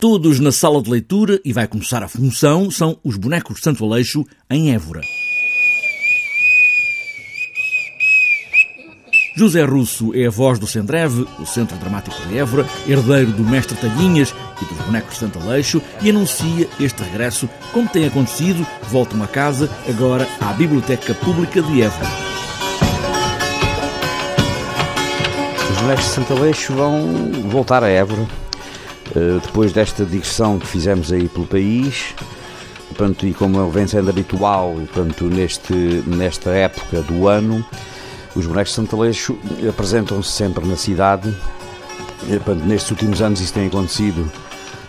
Todos na sala de leitura e vai começar a função são os bonecos de Santo Aleixo em Évora. José Russo é a voz do Sendreve, o Centro Dramático de Évora, herdeiro do Mestre Talhinhas e dos bonecos de Santo Aleixo, e anuncia este regresso, como tem acontecido, voltam a casa, agora à Biblioteca Pública de Évora. Os bonecos de Santo Aleixo vão voltar a Évora, depois desta digressão que fizemos aí pelo país, portanto, e como vem sendo habitual portanto, neste, nesta época do ano, os bonecos de Santo Aleixo apresentam-se sempre na cidade. Portanto, nestes últimos anos isso tem acontecido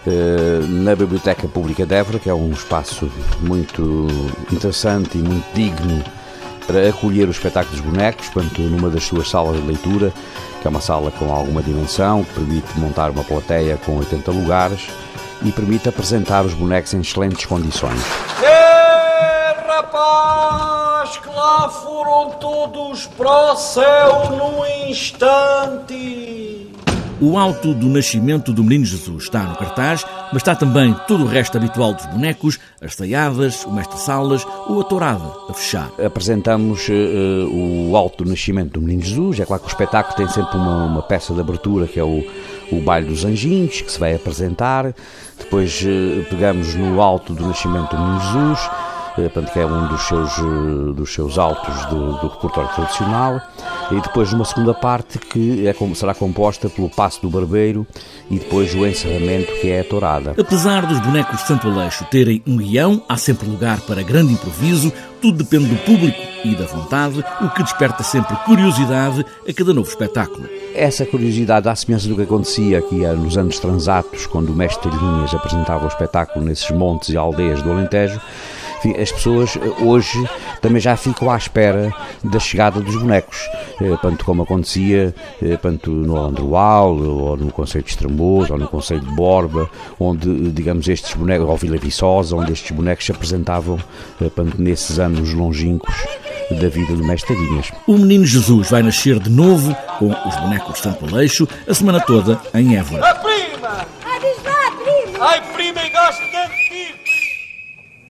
eh, na Biblioteca Pública de Évora, que é um espaço muito interessante e muito digno acolher o espetáculo dos bonecos, portanto, numa das suas salas de leitura, que é uma sala com alguma dimensão, que permite montar uma plateia com 80 lugares e permite apresentar os bonecos em excelentes condições. É, rapaz! que lá foram todos para o céu num instante. O alto do nascimento do Menino Jesus está no cartaz, mas está também todo o resto habitual dos bonecos, as taiadas, o mestre-salas ou a tourada a fechar. Apresentamos uh, o alto do nascimento do Menino Jesus. É claro que o espetáculo tem sempre uma, uma peça de abertura que é o, o Baile dos Anjinhos, que se vai apresentar. Depois uh, pegamos no alto do nascimento do Menino Jesus portanto, que é um dos seus, dos seus altos do, do repertório tradicional, e depois uma segunda parte que é, será composta pelo Passo do Barbeiro e depois o encerramento que é a tourada. Apesar dos bonecos de Santo Aleixo terem um guião, há sempre lugar para grande improviso, tudo depende do público e da vontade, o que desperta sempre curiosidade a cada novo espetáculo. Essa curiosidade, à semelhança do que acontecia aqui nos anos transatos, quando o mestre Linhas apresentava o espetáculo nesses montes e aldeias do Alentejo, enfim, as pessoas eh, hoje também já ficam à espera da chegada dos bonecos, tanto eh, como acontecia tanto no Alandroal, ou no Conselho de Estremoz, ou no Conselho de Borba, onde, digamos, estes bonecos, ou Vila Viçosa, onde estes bonecos se apresentavam tanto nesses anos longínquos da vida do Mestre Vinhas. O Menino Jesus vai nascer de novo com os bonecos de Santo Aleixo a semana toda em Évora.